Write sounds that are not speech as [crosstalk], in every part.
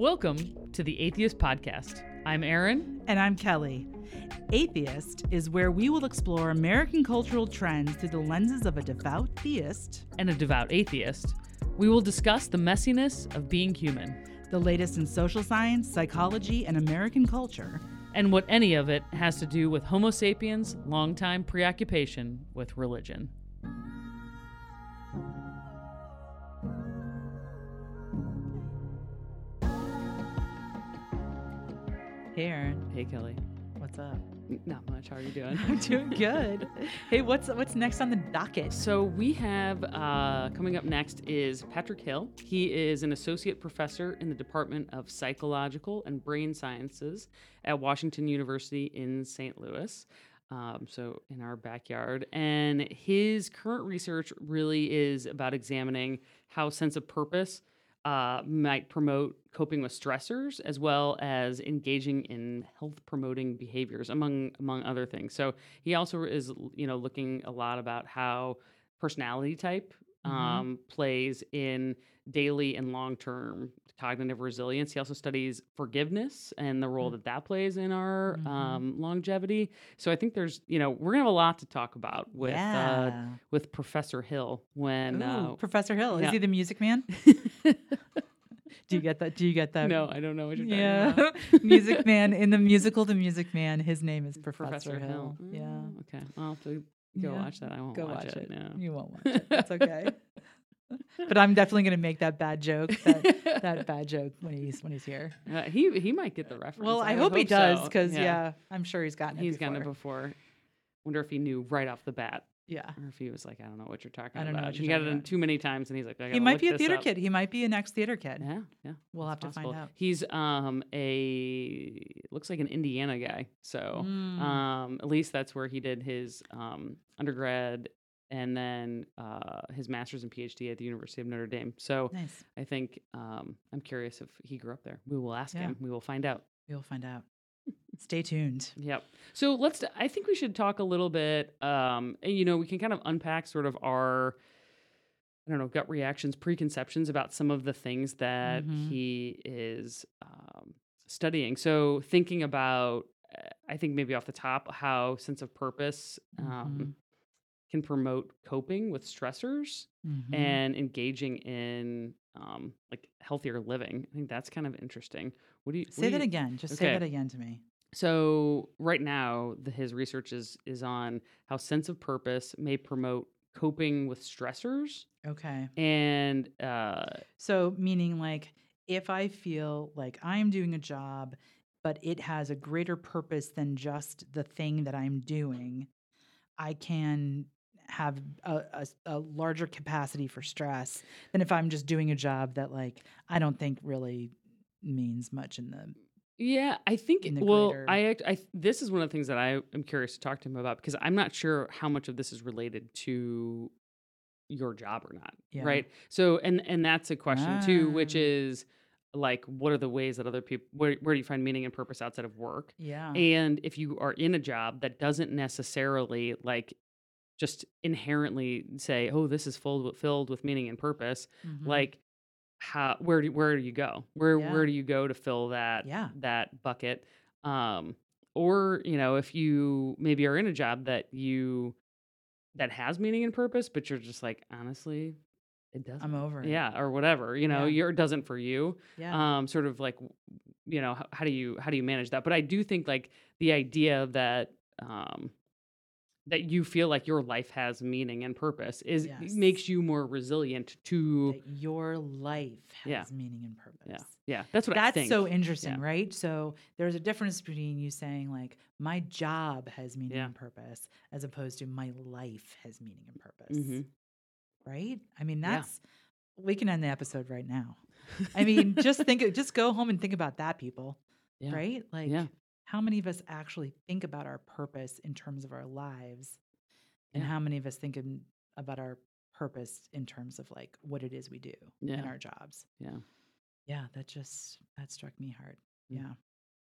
Welcome to the Atheist Podcast. I'm Erin. And I'm Kelley. Atheist is where we will explore American cultural trends through the lenses of a devout theist and a devout atheist. We will discuss the messiness of being human, the latest in social science, psychology, and American culture, and what any of it has to do with Homo sapiens' longtime preoccupation with religion. Hey, Erin. Hey, Kelley. What's up? Not much. How are you doing? [laughs] I'm doing good. [laughs] hey, what's what's next on the docket? So we have uh, coming up next is Patrick Hill. He is an associate professor in the Department of Psychological and Brain Sciences at Washington University in St. Louis. Um, so in our backyard, and his current research really is about examining how sense of purpose uh, might promote coping with stressors as well as engaging in health promoting behaviors among among other things so he also is you know looking a lot about how personality type mm-hmm. um, plays in daily and long term cognitive resilience. He also studies forgiveness and the role mm-hmm. that that plays in our mm-hmm. um, longevity. So I think there's, you know, we're gonna have a lot to talk about with uh, yeah. uh, with Professor Hill. When Ooh, uh, Professor Hill yeah. is he the music man? [laughs] Do you get that? Do you get that? No, I don't know what you're yeah. talking about. [laughs] music Man in the musical The Music Man, his name is Professor, Professor Hill. Hill. Yeah. Mm, okay. I'll have to go yeah. watch that. I won't go watch, watch it. it. No. You won't watch it. [laughs] That's okay but I'm definitely going to make that bad joke. That, that [laughs] bad joke when he's when he's here. Uh, he he might get the reference. Well, I, I hope, hope, he does because so. yeah. yeah. I'm sure he's gotten it. He's before. gotten it before. Wonder if he knew right off the bat. Yeah. Or if he was like, I don't know what you're talking I don't about. Know what he got it in too many times, and he's like, he might be a theater up. kid. He might be an ex theater kid. Yeah, yeah. We'll have possible. to find out. He's um a looks like an Indiana guy. So mm. um at least that's where he did his um undergrad and then uh, his master's and PhD at the University of Notre Dame. So nice. I think um, I'm curious if he grew up there. We will ask yeah. him. We will find out. We will find out. [laughs] Stay tuned. Yep. So let's. I think we should talk a little bit. Um, and, you know, we can kind of unpack sort of our. I don't know, gut reactions, preconceptions about some of the things that mm-hmm. he is um, studying. So, thinking about, I think maybe off the top, how sense of purpose um, mm-hmm can promote coping with stressors mm-hmm. and engaging in um, like healthier living. I think that's kind of interesting. What do you say do that you, again? Just okay. say that again to me. So right now, the, his research is is on how sense of purpose may promote coping with stressors. Okay. And uh, so meaning like if I feel like I'm doing a job, but it has a greater purpose than just the thing that I'm doing, I can have a, a, a, larger capacity for stress than if I'm just doing a job that like I don't think really means much in the yeah, I think well, greater... I, I this is one of the things that I am curious to talk to him about because I'm not sure how much of this is related to your job or not, yeah. right? So and and that's a question ah. too, which ah. is like what are the ways that other people where, where do you find meaning and purpose outside of work yeah and if you are in a job that doesn't necessarily like just inherently say, "Oh, this is filled filled with meaning and purpose." Mm-hmm. Like, how where do where do you go? Where yeah. where do you go to fill that yeah. that bucket? Um, or you know, if you maybe are in a job that you that has meaning and purpose, but you're just like, honestly, it doesn't. I'm over. It. Yeah, or whatever. You know, yeah. it doesn't for you. Yeah. Um, sort of like, you know, how, how do you how do you manage that? But I do think like the idea that um that you feel like your life has meaning and purpose is yes. makes you more resilient to that your life has yeah. meaning and purpose. Yeah. Yeah. That's what That's think. so interesting, yeah. right? So there's a difference between you saying like my job has meaning yeah. and purpose as opposed to my life has meaning and purpose. Mm-hmm. Right? I mean, that's we can end the episode right now. I mean, just [laughs] think just go home and think about that people. Right? Like how many of us actually think about our purpose in terms of our lives and how many of us think in, about our purpose in terms of like what it is we do yeah. in our jobs yeah yeah that just that struck me hard mm. yeah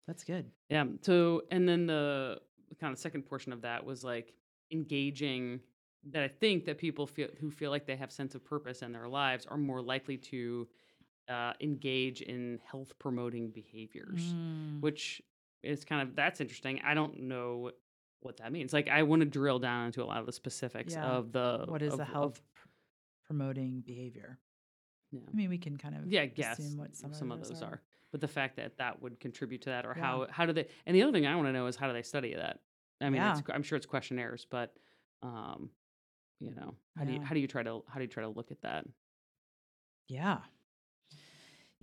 that's good yeah so and then the kind of second portion of that was like engaging that i think that people feel who feel like they have sense of purpose in their lives are more likely to uh, engage in health promoting behaviors, Mm. which is kind of that's interesting. I don't know what that means. Like I want to drill down into a lot of the specifics Yeah. of the what is of, the health pr- promoting behavior? yeah. I mean, we can kind of yeah, guess what some, some, of those those are. But the fact that that would contribute to that, or Yeah. how how do they? And the other thing I want to know is how do they study that? I mean, it's, I'm sure it's questionnaires, but um, you know, how do you how do you try to how do you try to look at that? Yeah.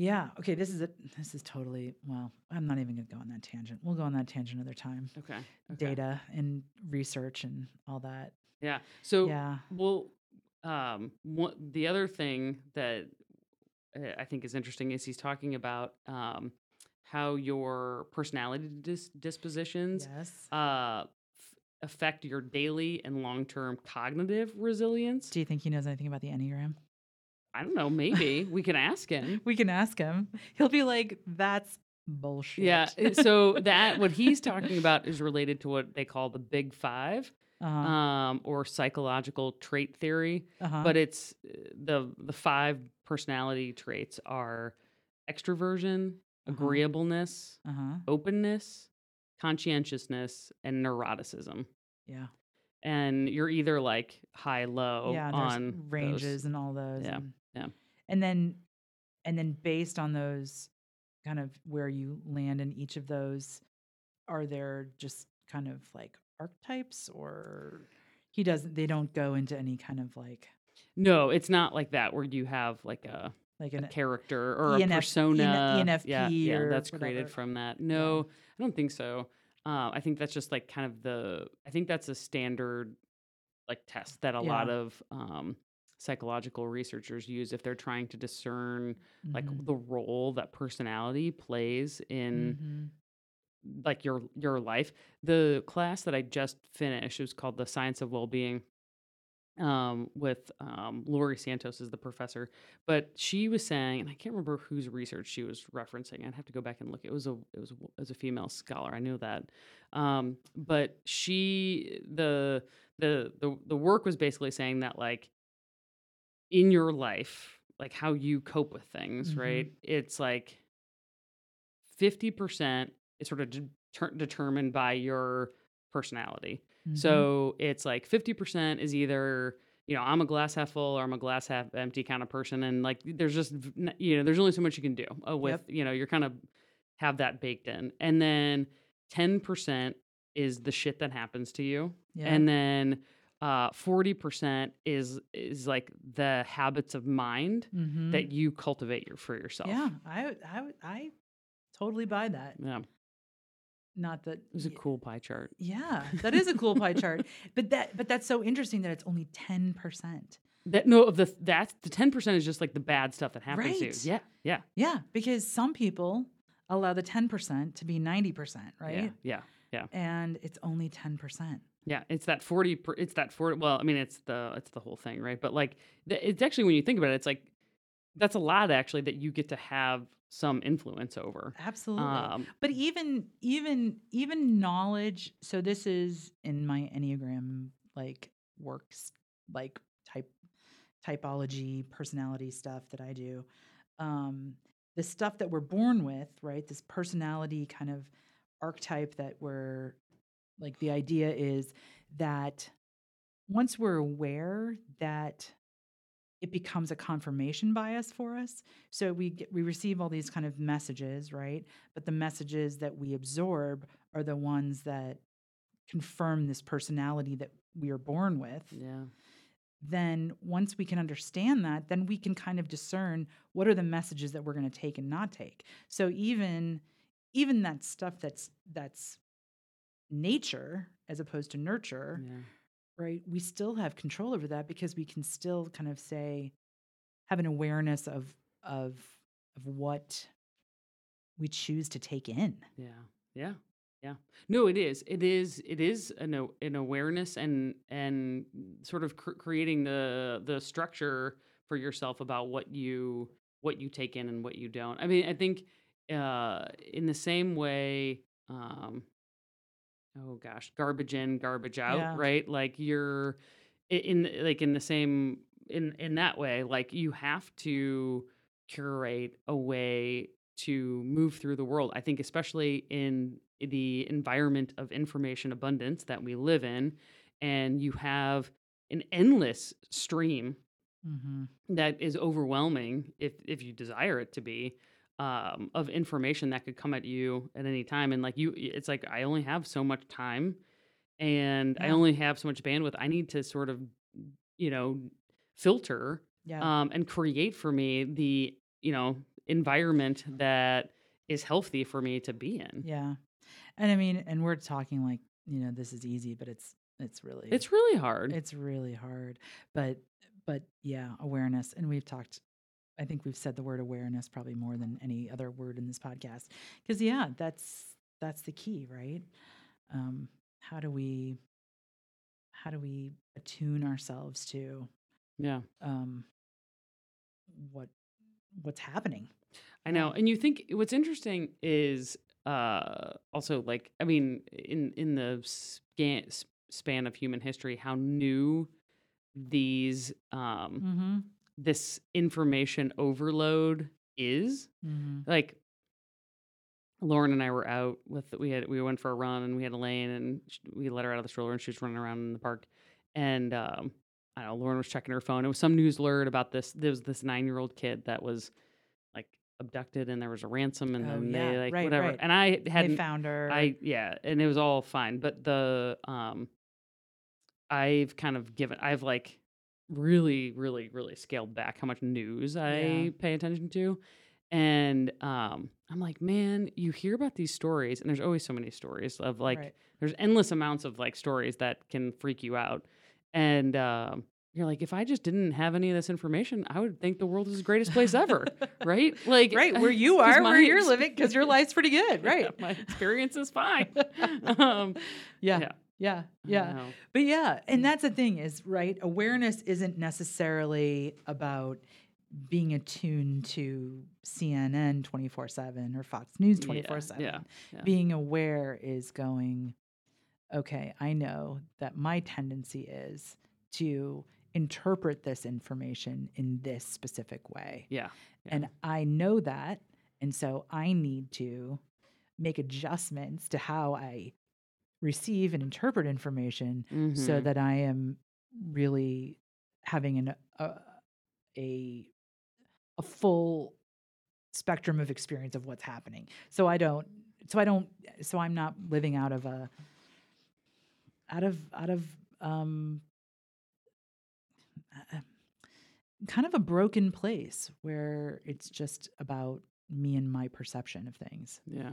Yeah. Okay. This is a this is totally well. I'm not even going to go on that tangent. We'll go on that tangent another time. Okay. okay. Data and research and all that. Yeah. So yeah. Well, um, what, the other thing that uh, I think is interesting is he's talking about um, how your personality dis- dispositions Yes. uh, f- affect your daily and long term cognitive resilience. Do you think he knows anything about the enneagram? I don't know. Maybe we can ask him. [laughs] We can ask him. He'll be like, "That's bullshit." Yeah. uh, So [laughs] that what he's talking about is related to what they call the Big Five, uh-huh. um, or psychological trait theory. uh-huh. but it's uh, the the five personality traits are extroversion, Uh-huh. agreeableness, uh-huh. openness, conscientiousness, and neuroticism. Yeah. And you're either like high low yeah. On those. ranges and all those. Yeah, And, yeah. And then, and then based on those, kind of where you land in each of those, are there just kind of like archetypes, or he doesn't? They don't go into any kind of like No, it's not like that where you have like a, like a character or a ENF persona. ENFP yeah, yeah, that's created from that. No, I don't think so. Uh, I think that's just like kind of the. I think that's a standard like test that a lot of um, psychological researchers use if they're trying to discern like Mhm. the role that personality plays in Mhm. like your your life. The class that I just finished it was called the Science of Wellbeing. Um, with um, Laurie Santos is the professor, but she was saying, and I can't remember whose research she was referencing. I'd have to go back and look. It was a it was a, it was a female scholar. I knew that, um, but she the the the the work was basically saying that like in your life, like how you cope with things, Mhm. right? It's like 50% is sort of deter- determined by your personality. Mhm. So it's like 50% is either, you know, I'm a glass half full or I'm a glass half empty kind of person. And like, there's just, you know, there's only so much you can do uh, with, Yep. you know, you're kind of have that baked in. And then 10% is the shit that happens to you. yeah. And then uh, 40% is, is like the habits of mind Mhm. that you cultivate your, for yourself. yeah, I I I totally buy that. Yeah. Not that It was a cool pie chart. Yeah, that is a cool pie chart. [laughs] But that but that's so interesting that it's only ten percent. That no, of the that's the ten percent is just like the bad stuff that happens to you. Yeah, yeah, Yeah, because some people allow the ten percent to be ninety percent, right? yeah, yeah, And it's only ten percent. Yeah. It's that forty. Per, it's that forty. Well, I mean, it's the it's the whole thing, right? But like, the, it's actually when you think about it, it's like that's a lot actually that you get to have some influence over. Absolutely. Um, but even even even knowledge so this is in my enneagram like works like type typology personality stuff that i do um the stuff that we're born with right this personality kind of archetype that we're like the idea is that once we're aware that it becomes a confirmation bias for us so we get, we receive all these kind of messages right? But the messages that we absorb are the ones that confirm this personality that we are born with. Yeah, then once we can understand that then we can kind of discern what are the messages that we're going to take and not take. So even even that stuff that's that's nature as opposed to nurture yeah, right we still have control over that because we can still kind of say have an awareness of of of what we choose to take in yeah, yeah, yeah. No, it is. It is. It is an an awareness and and sort of cr- creating the the structure for yourself about what you what you take in and what you don't. I mean, I think uh, in the same way. Um, oh gosh, garbage in, garbage out, Yeah. right? Like you're in like in the same in in that way. Like you have to curate a way to move through the world. I think, especially in the environment of information abundance that we live in, and you have an endless stream mm-hmm. that is overwhelming if if you desire it to be um, of information that could come at you at any time. And like you, it's like I only have so much time, and yeah. I only have so much bandwidth. I need to sort of, you know, filter yeah. um, and create for me the you know environment that is healthy for me to be in. Yeah. And I mean, and we're talking like, you know, this is easy, but it's it's really It's really hard. It's really hard. But but yeah, awareness. And we've talked I think we've said the word awareness probably more than any other word in this podcast. Cuz yeah, that's that's the key, right? Um how do we how do we attune ourselves to yeah um what what's happening I know. And you think what's interesting is uh also like I mean in in the scan, span of human history how new these um mm-hmm. This information overload is. Mm-hmm. Like Lauren and I were out with we had we went for a run and we had Elaine and we let her out of the stroller and she was running around in the park and um I don't know Lauren was checking her phone. It was some news alert about this. There was this nine year old kid that was like abducted and there was a ransom and oh, then yeah. they like right, whatever. Right. And I hadn't they found her. I yeah, and it was all fine. But the um I've kind of given I've like really, really, really scaled back how much news I yeah. pay attention to. And um I'm like, man, you hear about these stories, and there's always so many stories of like right. there's endless amounts of like stories that can freak you out. And um you're like, if I just didn't have any of this information, I would think the world is the greatest place ever, [laughs] right? Like, right where you [laughs] are, where you're living, because your [laughs] life's pretty good, right? Yeah, my experience is fine. um, yeah. yeah. Yeah, yeah. But yeah, and mm. that's the thing is, right? Awareness isn't necessarily about being attuned to CNN 24 7 or Fox News 24 7. Being aware is going, okay, I know that my tendency is to interpret this information in this specific way. Yeah. yeah. And I know that. And so I need to make adjustments to how I receive and interpret information mm-hmm. so that I am really having an, a, a, a full spectrum of experience of what's happening. So I don't so I don't so I'm not living out of a out of out of um kind of a broken place where it's just about me and my perception of things. Yeah.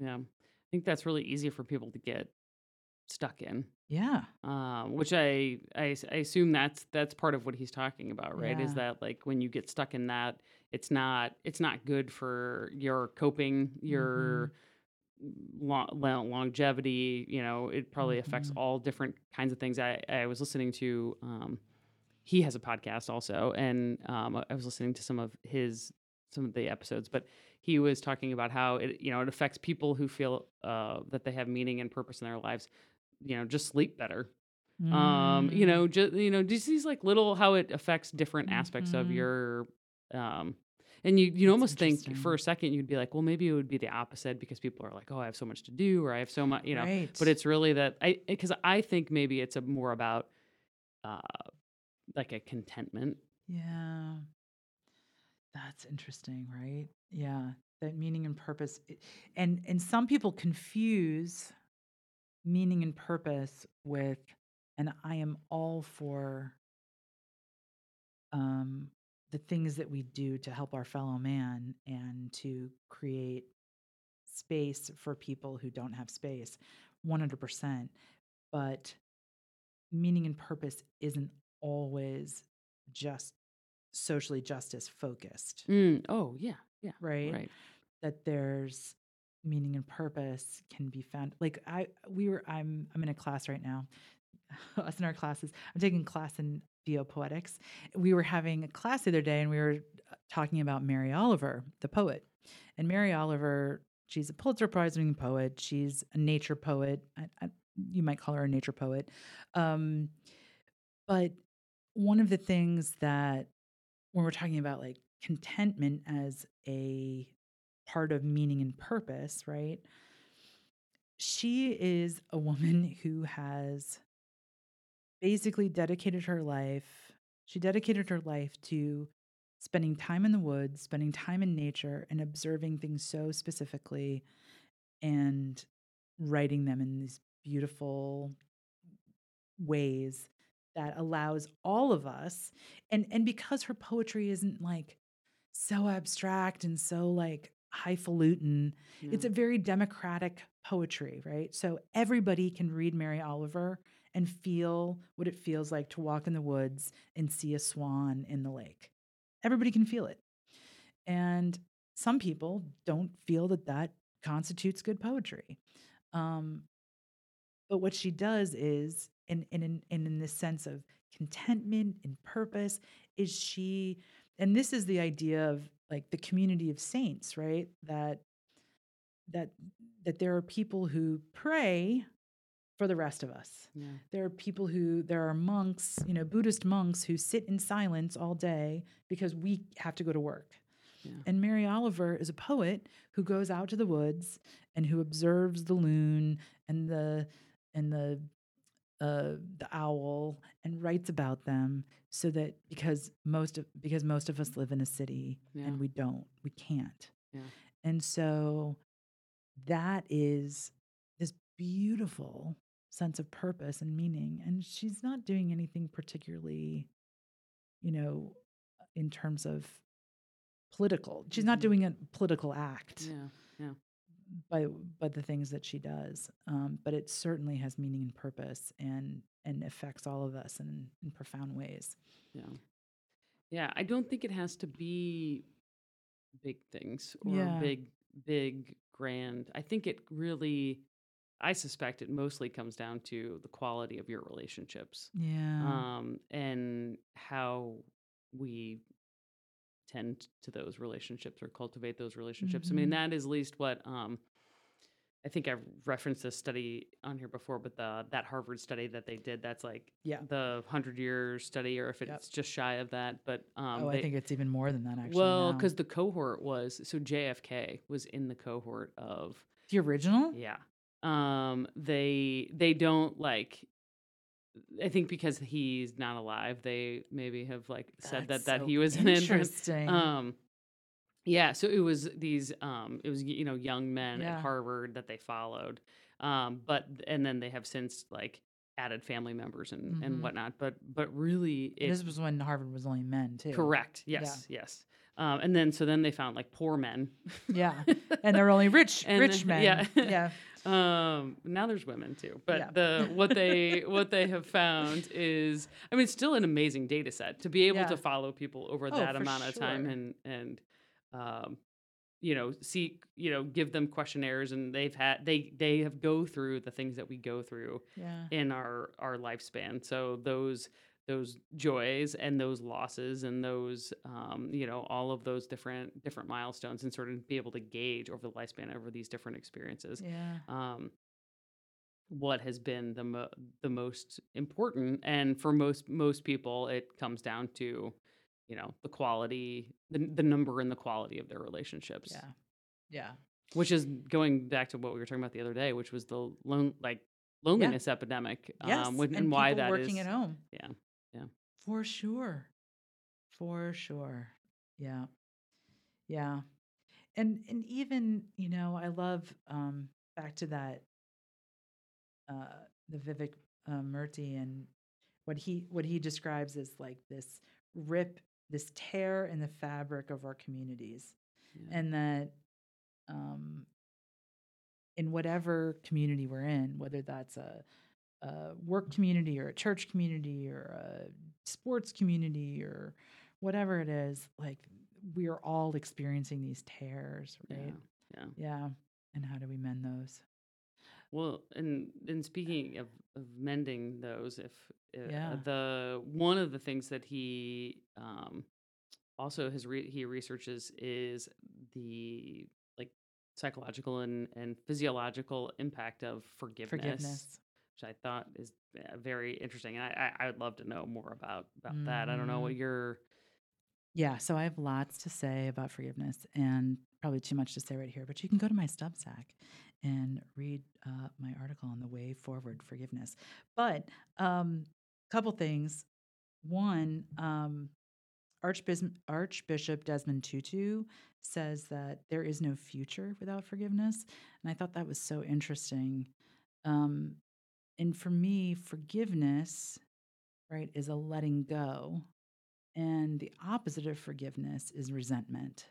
Yeah. I think that's really easy for people to get stuck in. Yeah. Um, which I, I, I assume that's that's part of what he's talking about, right? Yeah. Is that like when you get stuck in that, it's not it's not good for your coping, your mm-hmm. long, longevity. You know, it probably mm-hmm. affects all different kinds of things. I I was listening to um, he has a podcast also, and um, I was listening to some of his some of the episodes, but he was talking about how it you know it affects people who feel uh, that they have meaning and purpose in their lives. You know, just sleep better. Mm. Um, you know, just you know, just these like little how it affects different aspects mm-hmm. of your um and you you almost think for a second you'd be like, well, maybe it would be the opposite because people are like, oh, I have so much to do, or I have so much, you know. Right. But it's really that I because I think maybe it's a more about uh, like a contentment. Yeah. That's interesting, right? Yeah. That meaning and purpose. And and some people confuse meaning and purpose with and I am all for um the things that we do to help our fellow man and to create space for people who don't have space 100% but meaning and purpose isn't always just socially justice focused. Mm, oh, yeah. Yeah. Right? Right. That there's meaning and purpose can be found. Like I we were I'm I'm in a class right now. [laughs] Us in our classes. I'm taking class in theopoetics. We were having a class the other day and we were uh, talking about Mary Oliver, the poet. And Mary Oliver, she's a Pulitzer Prize winning poet. She's a nature poet. I, I, you might call her a nature poet. Um, but one of the things that when we're talking about like contentment as a part of meaning and purpose, right? She is a woman [laughs] who has basically dedicated her life. She dedicated her life to spending time in the woods, spending time in nature, and observing things so specifically and writing them in these beautiful ways that allows all of us and and because her poetry isn't like so abstract and so like highfalutin. Yeah. it's a very democratic poetry right? So everybody can read mary oliver and feel what it feels like to walk in the woods and see a swan in the lake. Everybody can feel it. And some people don't feel that that constitutes good poetry. Um, but what she does is in in in, in the sense of contentment and purpose is she and this is the idea of like the community of saints right that that that there are people who pray for the rest of us yeah. there are people who there are monks you know buddhist monks who sit in silence all day because we have to go to work yeah. and mary oliver is a poet who goes out to the woods and who observes the loon and the and the uh, the owl and writes about them so that because most of because most of us live in a city yeah. and we don't we can't yeah. and so that is this beautiful sense of purpose and meaning and she's not doing anything particularly you know in terms of political she's not mm-hmm. doing a political act yeah yeah by by the things that she does. Um, but it certainly has meaning and purpose and and affects all of us in in profound ways. Yeah. Yeah, I don't think it has to be big things or yeah. big big grand. I think it really I suspect it mostly comes down to the quality of your relationships. Yeah. Um and how we tend to those relationships or cultivate those relationships. Mm-hmm. I mean, mm-hmm. that is at least what um, I think I've referenced this study on here before, but the that Harvard study that they did, that's like yeah. the hundred year study, or if it's yep. just shy of that. But um, oh, they, I think it's even more than that actually. Well, because the cohort was so JFK was in the cohort of the original. Yeah. Um, they they don't like I think because he's not alive, they maybe have like said That's that that he was [laughs] an interesting. Um, yeah, so it was these um, it was you know young men yeah. at Harvard that they followed, um, but and then they have since like added family members and and whatnot. But but really, it, this was when Harvard was only men too. Correct. Yes. Yeah. Yes. Um, and then so then they found like poor men. yeah, [laughs] and they're only rich and, rich men. Yeah. Yeah. [laughs] Um, now there's women too, but yeah. the what they [laughs] what they have found is, I mean, it's still an amazing data set to be able yeah. to follow people over oh, that amount of time and and um, you know seek you know give them questionnaires and they've had they they have go through the things that we go through yeah. in our our lifespan. So those those joys and those losses and those um, you know all of those different different milestones and sort of be able to gauge over the lifespan over these different experiences yeah um, what has been the mo- the most important and for most most people it comes down to you know the quality the, the number and the quality of their relationships yeah yeah which is going back to what we were talking about the other day which was the lone like loneliness yeah. epidemic yes. um, and, and why that working is, at home yeah yeah. For sure. For sure. Yeah. Yeah. And and even, you know, I love um back to that uh the Vivek uh, Murthy and what he what he describes as like this rip this tear in the fabric of our communities yeah. and that um in whatever community we're in whether that's a a work community or a church community or a sports community or whatever it is, like we are all experiencing these tears, right? Yeah. Yeah. yeah. And how do we mend those? Well, and and speaking of, of mending those, if uh, yeah. the one of the things that he um, also has re- he researches is the like psychological and and physiological impact of forgiveness. Forgiveness which I thought is very interesting, and I, I, I would love to know more about about mm. that. I don't know what mm. your Yeah, so I have lots to say about forgiveness and probably too much to say right here, but you can go to my Substack and read uh, my article on the way forward forgiveness. But a um, couple things. One, um, Archbishop, Archbishop Desmond Tutu says that there is no future without forgiveness. And I thought that was so interesting. Um, and for me, forgiveness, right, is a letting go. And the opposite of forgiveness is resentment.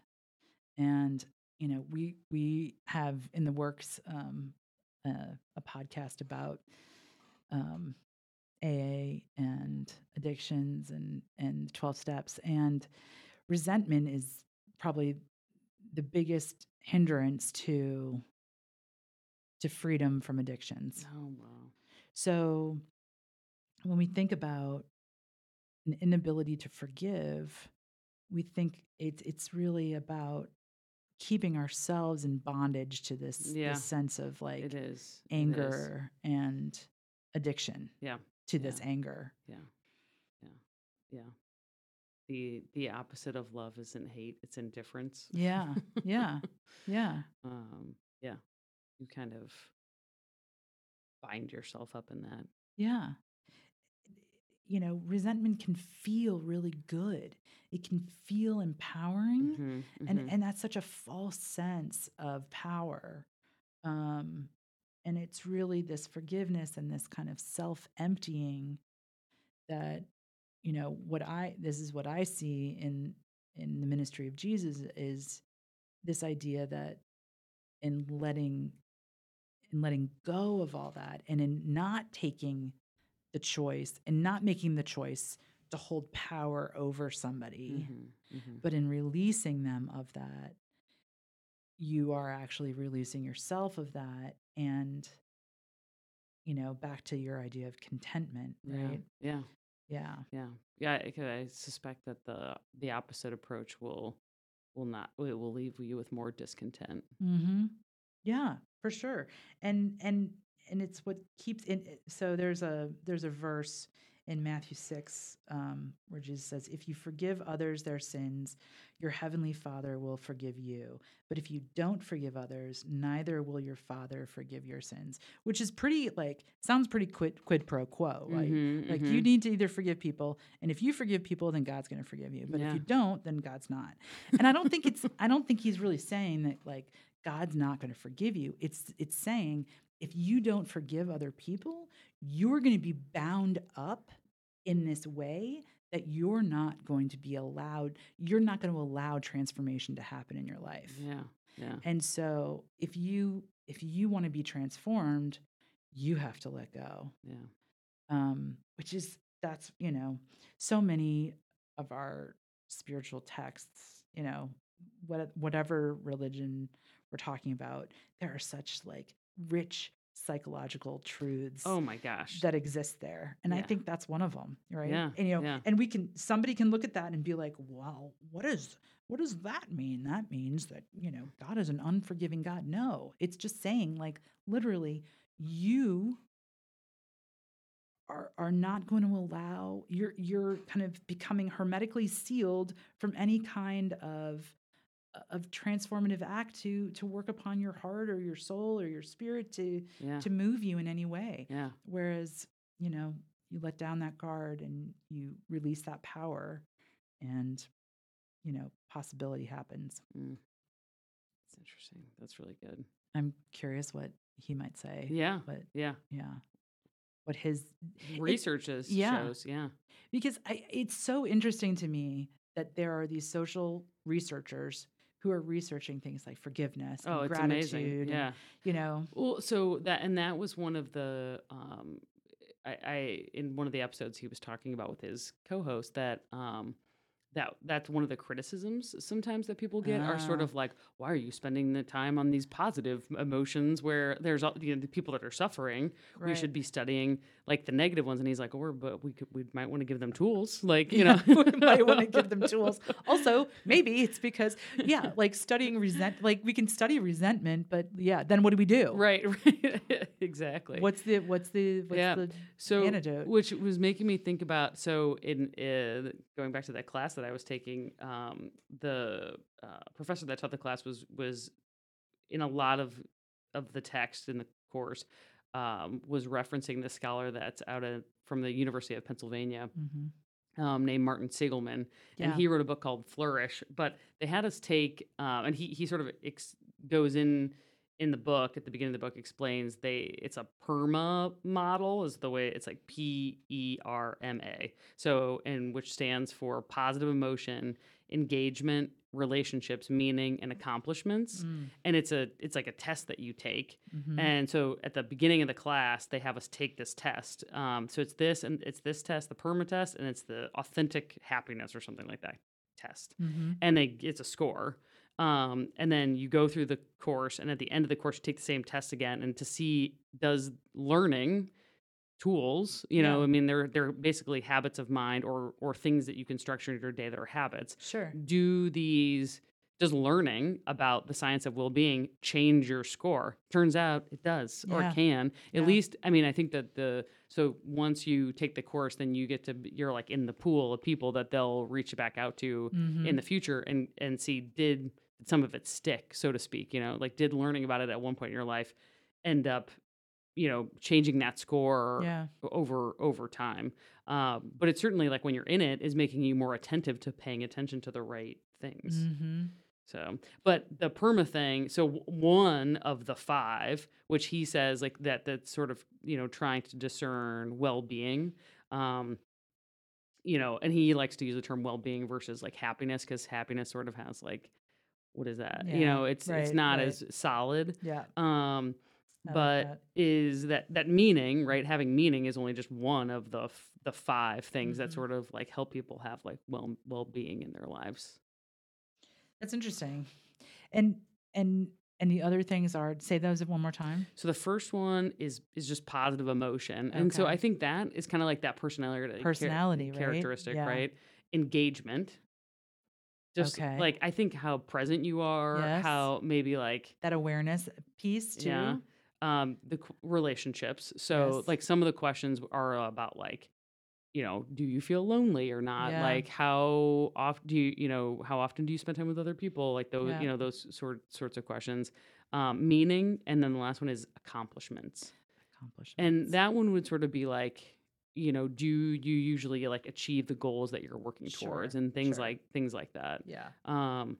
And, you know, we we have in the works um, uh, a podcast about um, AA and addictions and and 12 steps and resentment is probably the biggest hindrance to to freedom from addictions. Oh wow. So when we think about an inability to forgive, we think it's it's really about keeping ourselves in bondage to this, yeah. this sense of like it is anger it is. and addiction. Yeah to this anger. Yeah. Yeah. Yeah. The the opposite of love isn't hate, it's indifference. Yeah. Yeah. [laughs] yeah. Um yeah. You kind of bind yourself up in that. Yeah. You know, resentment can feel really good. It can feel empowering. Mm-hmm, and mm-hmm. and that's such a false sense of power. Um and it's really this forgiveness and this kind of self emptying that, you know, what I, this is what I see in, in the ministry of Jesus is this idea that in letting, in letting go of all that and in not taking the choice and not making the choice to hold power over somebody, mm-hmm, mm-hmm. but in releasing them of that, you are actually releasing yourself of that and you know back to your idea of contentment right? yeah. Yeah. Yeah. Yeah, yeah I, I suspect that the the opposite approach will will not it will leave you with more discontent. Mm-hmm. yeah for sure. And and and it's what keeps in so there's a there's a verse in Matthew 6, um, where Jesus says, If you forgive others their sins, your heavenly Father will forgive you. But if you don't forgive others, neither will your Father forgive your sins. Which is pretty, like, sounds pretty quid, quid pro quo. right? mm-hmm, like mm-hmm. you need to either forgive people, and if you forgive people, then God's going to forgive you. But yeah. if you don't, then God's not. And I don't think it's, I don't think he's really saying that, like, God's not going to forgive you. It's, it's saying, if you don't forgive other people, you're going to be bound up in this way that you're not going to be allowed you're not going to allow transformation to happen in your life. Yeah yeah. And so if you if you want to be transformed you have to let go. Yeah. Um which is that's you know so many of our spiritual texts you know what whatever religion we're talking about there are such like rich psychological truths oh my gosh that exist there and yeah. i think that's one of them right yeah and you know yeah. and we can somebody can look at that and be like well what is what does that mean that means that you know god is an unforgiving god no it's just saying like literally you are are not going to allow you're you're kind of becoming hermetically sealed from any kind of of transformative act to to work upon your heart or your soul or your spirit to yeah. to move you in any way. Yeah. Whereas, you know, you let down that guard and you release that power and you know, possibility happens. Mm. That's interesting. That's really good. I'm curious what he might say. Yeah. But yeah. Yeah. What his research it, yeah. shows. Yeah. Because I, it's so interesting to me that there are these social researchers who are researching things like forgiveness oh, and gratitude. Amazing. Yeah. you know. Well, so that and that was one of the um I, I in one of the episodes he was talking about with his co-host that um that that's one of the criticisms sometimes that people get are sort of ah. like why are you spending the time on these positive emotions where there's you know the people that are suffering? Right. we should be studying like the negative ones. And he's like or but we could we might want to give them tools like you know? [laughs] we might want to give them [laughs] tools. Also maybe it's because yeah like studying resent like we can study resentment but yeah then what do we do? Right [laughs] right [laughs] exactly. What's the what's the what's yeah. the so antidote? which was making me think about so in uh, going back to that class that I was taking, um, the uh, professor that taught the class was was in a lot of of the text in the course um, was referencing the scholar that's out of from the University of Pennsylvania. Mm-hmm. Um, named Martin Seligman, yeah. and he wrote a book called Flourish. But they had us take, uh, and he he sort of ex- goes in in the book at the beginning of the book explains they it's a perma model is the way it's like P E R M A. So and which stands for positive emotion, engagement, relationships, meaning and accomplishments. Mm. And it's a it's like a test that you take. Mm-hmm. And so at the beginning of the class they have us take this test. Um, so it's this and it's this test, the perma test, and it's the authentic happiness or something like that test. Mm-hmm. And they, it's a score. Um, and then you go through the course, and at the end of the course, you take the same test again, and to see does learning tools, you yeah. know, I mean, they're they're basically habits of mind or or things that you can structure in your day that are habits. Sure. Do these does learning about the science of well-being change your score turns out it does yeah. or it can at yeah. least i mean i think that the so once you take the course then you get to you're like in the pool of people that they'll reach back out to mm-hmm. in the future and and see did did some of it stick, so to speak? You know, like did learning about it at one point in your life end up, you know, changing that score yeah. over over time? Um, but it's certainly like when you're in it, is making you more attentive to paying attention to the right things. Mm-hmm. So, but the perma thing, so one of the five, which he says like that, that's sort of, you know, trying to discern well being. Um, you know, and he likes to use the term well being versus like happiness because happiness sort of has like what is that? Yeah, you know, it's right, it's not right. as solid. Yeah. Um, I but like that. is that that meaning right? Having meaning is only just one of the f- the five things mm-hmm. that sort of like help people have like well well being in their lives. That's interesting, and and and the other things are say those one more time. So the first one is is just positive emotion, and so I think that is kind of like that personality personality char- characteristic, yeah. right? Engagement, just okay. like I think how present you are, yes. how maybe like that awareness piece too. Yeah. Um, the relationships. So yes. like some of the questions are about like, you know, do you feel lonely or not? Yeah. Like how often do you, you know, how often do you spend time with other people? Like those, yeah. you know, those sort sorts of questions. Um, meaning, and then the last one is accomplishments. Accomplishments. And that one would sort of be like you know do you usually like achieve the goals that you're working sure, towards and things sure. like things like that yeah um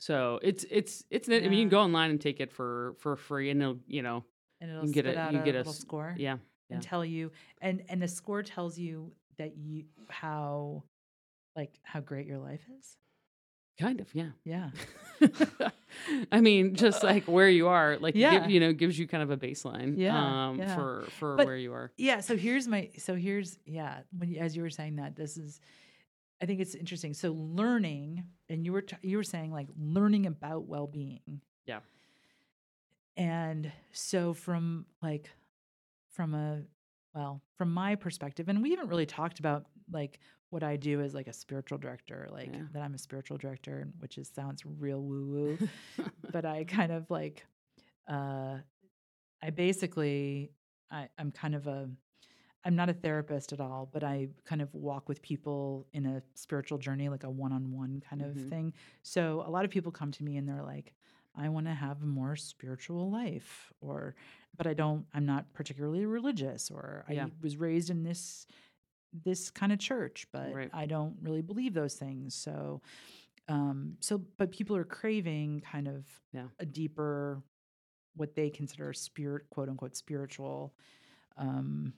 so it's it's it's yeah. i mean you can go online and take it for for free and it'll you know and it'll you get a, you get a, a score yeah, yeah and tell you and and the score tells you that you how like how great your life is Kind of, yeah. Yeah. [laughs] I mean, just like where you are, like yeah. Give, you know, gives you kind of a baseline yeah, um yeah. for for but, where you are. Yeah, so here's my so here's yeah, when as you were saying that this is I think it's interesting. So learning and you were t- you were saying like learning about well-being. Yeah. And so from like from a well, from my perspective and we haven't really talked about like what I do is like a spiritual director, like yeah. that I'm a spiritual director, which is sounds real woo woo, [laughs] but I kind of like, uh, I basically, I, I'm kind of a, I'm not a therapist at all, but I kind of walk with people in a spiritual journey, like a one on one kind of mm-hmm. thing. So a lot of people come to me and they're like, I want to have a more spiritual life, or, but I don't, I'm not particularly religious, or yeah. I was raised in this this kind of church, but right. I don't really believe those things. So, um, so, but people are craving kind of yeah. a deeper, what they consider spirit, quote unquote, spiritual, um,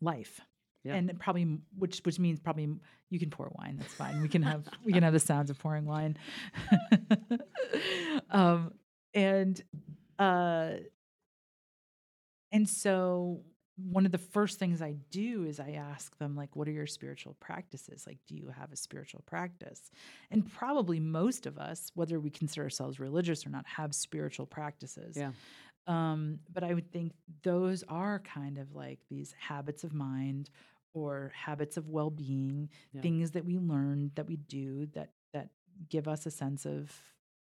life. Yeah. And probably, which which means probably you can pour wine. That's fine. We can have we can have the sounds of pouring wine. [laughs] um, and uh, and so one of the first things I do is I ask them, like, what are your spiritual practices? Like, do you have a spiritual practice? And probably most of us, whether we consider ourselves religious or not, have spiritual practices. Yeah. Um, but I would think those are kind of like these habits of mind or habits of well-being, yeah. things that we learn that we do that that give us a sense of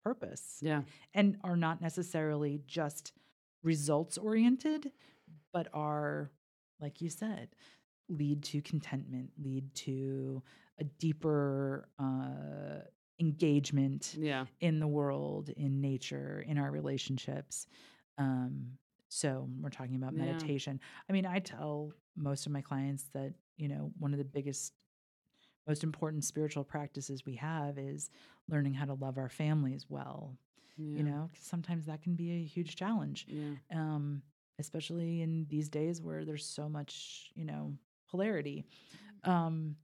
purpose. Yeah. And are not necessarily just results oriented, but are, like you said, lead to contentment, lead to a deeper uh, engagement yeah. in the world, in nature, in our relationships. Um, so we're talking about Yeah. meditation. I mean, I tell most of my clients that, you know, one of the biggest, most important spiritual practices we have is learning how to love our families well, yeah. you know, 'cause sometimes that can be a huge challenge Yeah. um, especially in these days where there's so much, you know, polarity. Um,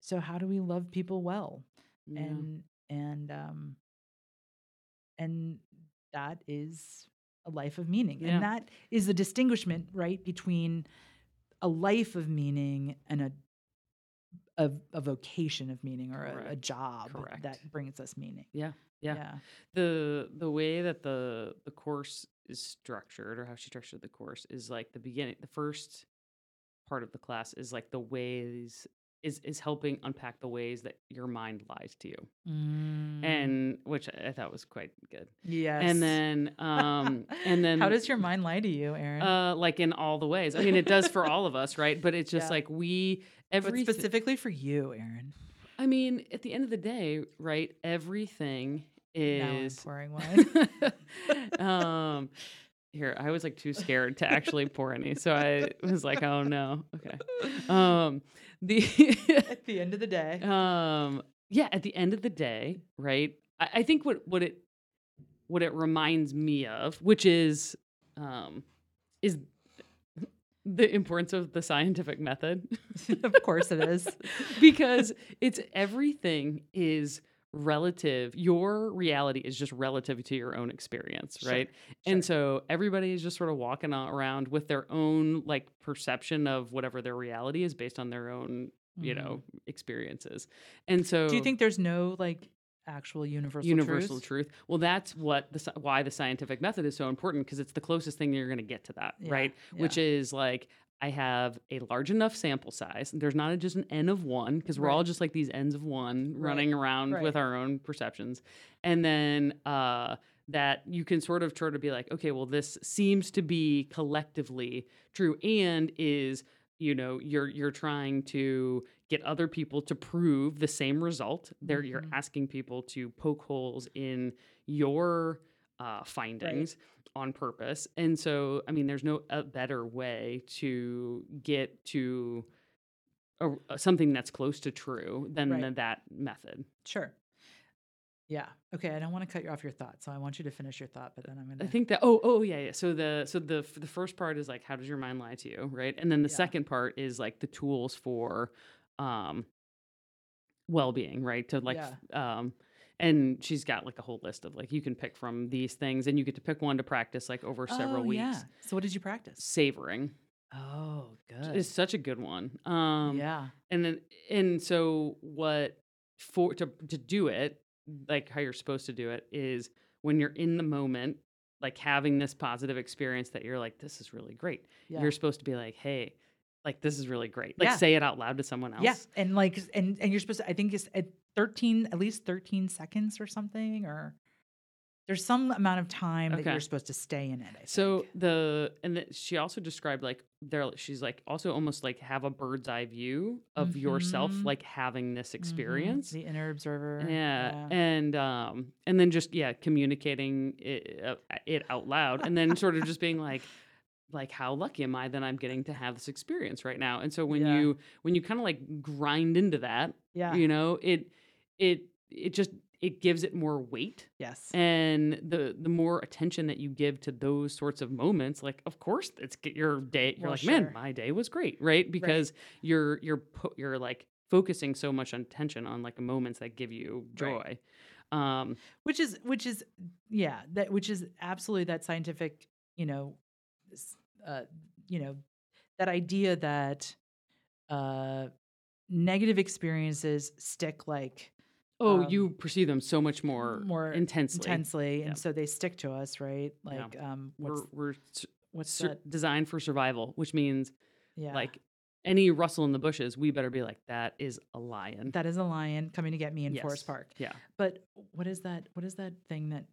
so how do we love people well? Yeah. And and um, and that is a life of meaning, Yeah. and that is the distinguishment, right, between a life of meaning and a a, a vocation of meaning or a, a job Correct. that brings us meaning. Yeah. Yeah. yeah. the the way that the the course is structured or how she structured the course is like the beginning the first part of the class is like the ways is is helping unpack the ways that your mind lies to you Mm. and which i thought was quite good yes. and then um [laughs] and then how does your mind lie to you, Erin? uh like in all the ways i mean it does for all of us right but it's just Yeah. like we but every specifically for you, Erin. i mean at the end of the day right everything Now I'm is pouring [laughs] wine. um here i was like too scared to actually pour any so i was like oh no okay [laughs] um the At the end of the day, [laughs] um yeah at the end of the day right? I, I think what what it what it reminds me of which is um is the importance of the scientific method. [laughs] Of course it is. [laughs] because it's everything is relative your reality is just relative to your own experience Sure, right? and so everybody is just sort of walking around with their own like perception of whatever their reality is based on their own you Mhm. know experiences. And so Do you think there's no like actual universal universal truth? truth. Well that's what the why the scientific method is so important because it's the closest thing you're going to get to that Yeah, right? Which is like I have a large enough sample size. There's not a, just an n of one because we're all just like these n's of one Right, running around with our own perceptions, and then uh, that you can sort of try to be like, okay, well, this seems to be collectively true, and is you know you're you're trying to get other people to prove the same result. There, you're Mhm. asking people to poke holes in your uh, findings on purpose. And so, I mean, there's no a better way to get to a, a- something that's close to true than Right. the, that method. Sure. Yeah. Okay. I don't want to cut you off your thought, so I want you to finish your thought, but then I'm gonna. I think that oh oh yeah yeah. So the so the the first part is like how does your mind lie to you, right? And then the Yeah. second part is like the tools for um well-being, right? To like f- um and she's got like a whole list of like you can pick from these things and you get to pick one to practice like over several Oh, weeks. Yeah. So what did you practice? Savoring Oh, good. is such a good one. Um yeah. and then and so what for to to do it like how you're supposed to do it is when you're in the moment like having this positive experience that you're like this is really great Yeah. you're supposed to be like hey like this is really great like Yeah. say it out loud to someone else Yeah, and like, and and you're supposed to. I think it's at thirteen, at least thirteen seconds or something, or there's some amount of time that you're supposed to stay in it. I so think. the and the, she also described like there she's like also almost like have a bird's eye view of yourself Mhm. like having this Mhm. experience the inner observer. yeah, and um and then just yeah communicating it, uh, it out loud and then sort of just being like like how lucky am i that i'm getting to have this experience right now and so when Yeah. you when you kind of like grind into that yeah. you know it it it just it gives it more weight yes. and the the more attention that you give to those sorts of moments like of course it's get your day you're Well, like man my day was great right? Because you're you're pu- you're like focusing so much attention on like moments that give you joy um which is which is yeah that which is absolutely that scientific you know uh you know that idea that uh negative experiences stick like oh Um, you perceive them so much more more intensely intensely Yeah. and so they stick to us right Yeah. like um we're what's we're what's sur- that designed for survival which means yeah like any rustle in the bushes we better be like that is a lion that is a lion coming to get me in Yes. forest park yeah but what is that what is that thing that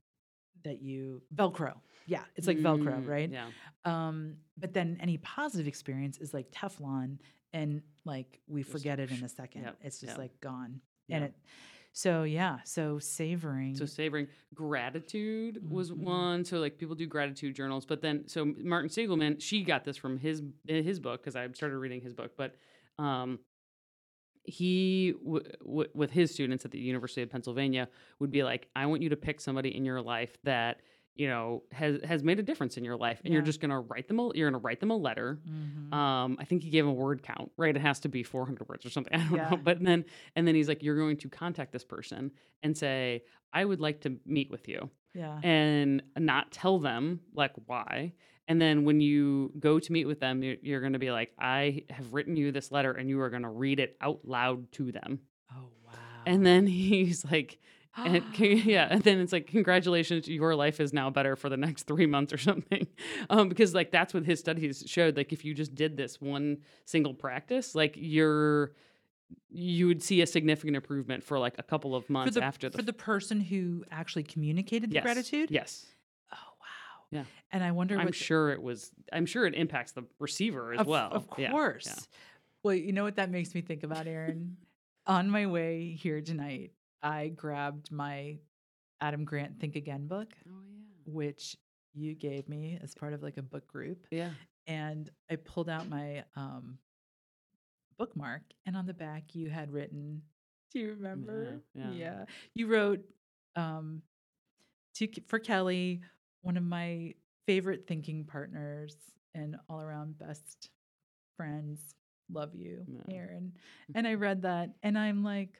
that you Velcro. Yeah, it's like Velcro, Mm, right? Yeah. Um, but then any positive experience is like Teflon, and like we Just forget it in a second. yep, It's just yep. like gone. Yeah. And it, so yeah, so savoring. So savoring gratitude was Mhm. one. So like people do gratitude journals, but then so Martin Seligman, she got this from his his book because I started reading his book, but um, he w- w- with his students at the University of Pennsylvania would be like, I want you to pick somebody in your life that you know has has made a difference in your life, and you're just gonna write them. A, you're gonna write them a letter. Mhm. Um, I think he gave a word count, right? It has to be 400 words or something. [laughs] I don't Yeah. know. But then, and then he's like, you're going to contact this person and say, I would like to meet with you yeah. and not tell them like why. And then when you go to meet with them, you're, you're going to be like, I have written you this letter and you are going to read it out loud to them. Oh wow. And then [laughs] he's like, and [gasps] yeah, and then it's like, congratulations, your life is now better for the next three months or something, [laughs] um, because like that's what his studies showed. Like if you just did this one single practice, like you're you would see a significant improvement for like a couple of months the after the for the person who actually communicated the Yes, gratitude. Yes, Oh wow. Yeah. And I wonder I'm sure it was. I'm sure it impacts the receiver as of, well. Of Yeah, course. yeah. Well, you know what that makes me think about, Erin? [laughs] On my way here tonight, I grabbed my Adam Grant Think Again book, Oh which you gave me as part of like a book group. yeah. And I pulled out my um, bookmark, and on the back, you had written, Do you remember? yeah. You wrote um, to, for Kelley, one of my favorite thinking partners and all around best friends. Love you, Yeah. Erin. [laughs] And I read that, and I'm like,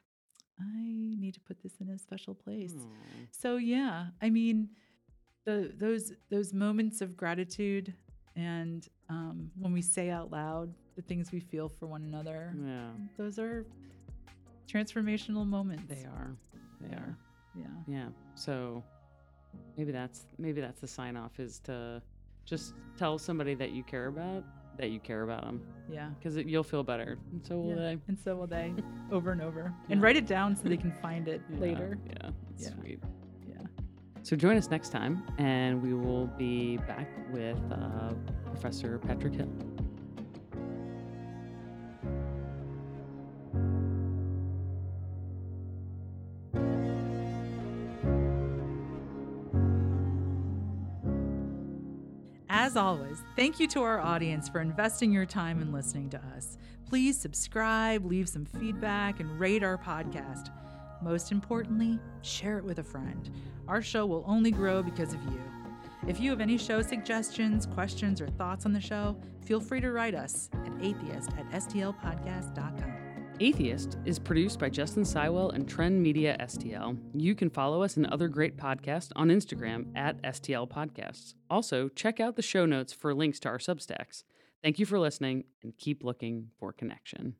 I need to put this in a special place. Aw. So yeah, I mean, the those those moments of gratitude, and um, when we say out loud the things we feel for one another, Yeah, those are transformational moments. they are. They Yeah. are. Yeah. Yeah. So maybe that's maybe that's the sign off is to just tell somebody that you care about that you care about them Yeah. because you'll feel better, and so will yeah. they. And so will they, [laughs] over and over, and write it down so they can find it Yeah, later. Yeah. That's Yeah. Sweet. Yeah. So join us next time, and we will be back with uh, Professor Patrick Hill. Always, thank you to our audience for investing your time and listening to us. Please subscribe, leave some feedback, and rate our podcast. Most importantly, share it with a friend. Our show will only grow because of you. If you have any show suggestions, questions, or thoughts on the show, feel free to write us at atheist at stlpodcast.com. Atheist is produced by Justin Sywell and Trend Media STL. You can follow us and other great podcasts on Instagram at STL Podcasts. Also, check out the show notes for links to our Substacks. Thank you for listening and keep looking for connection.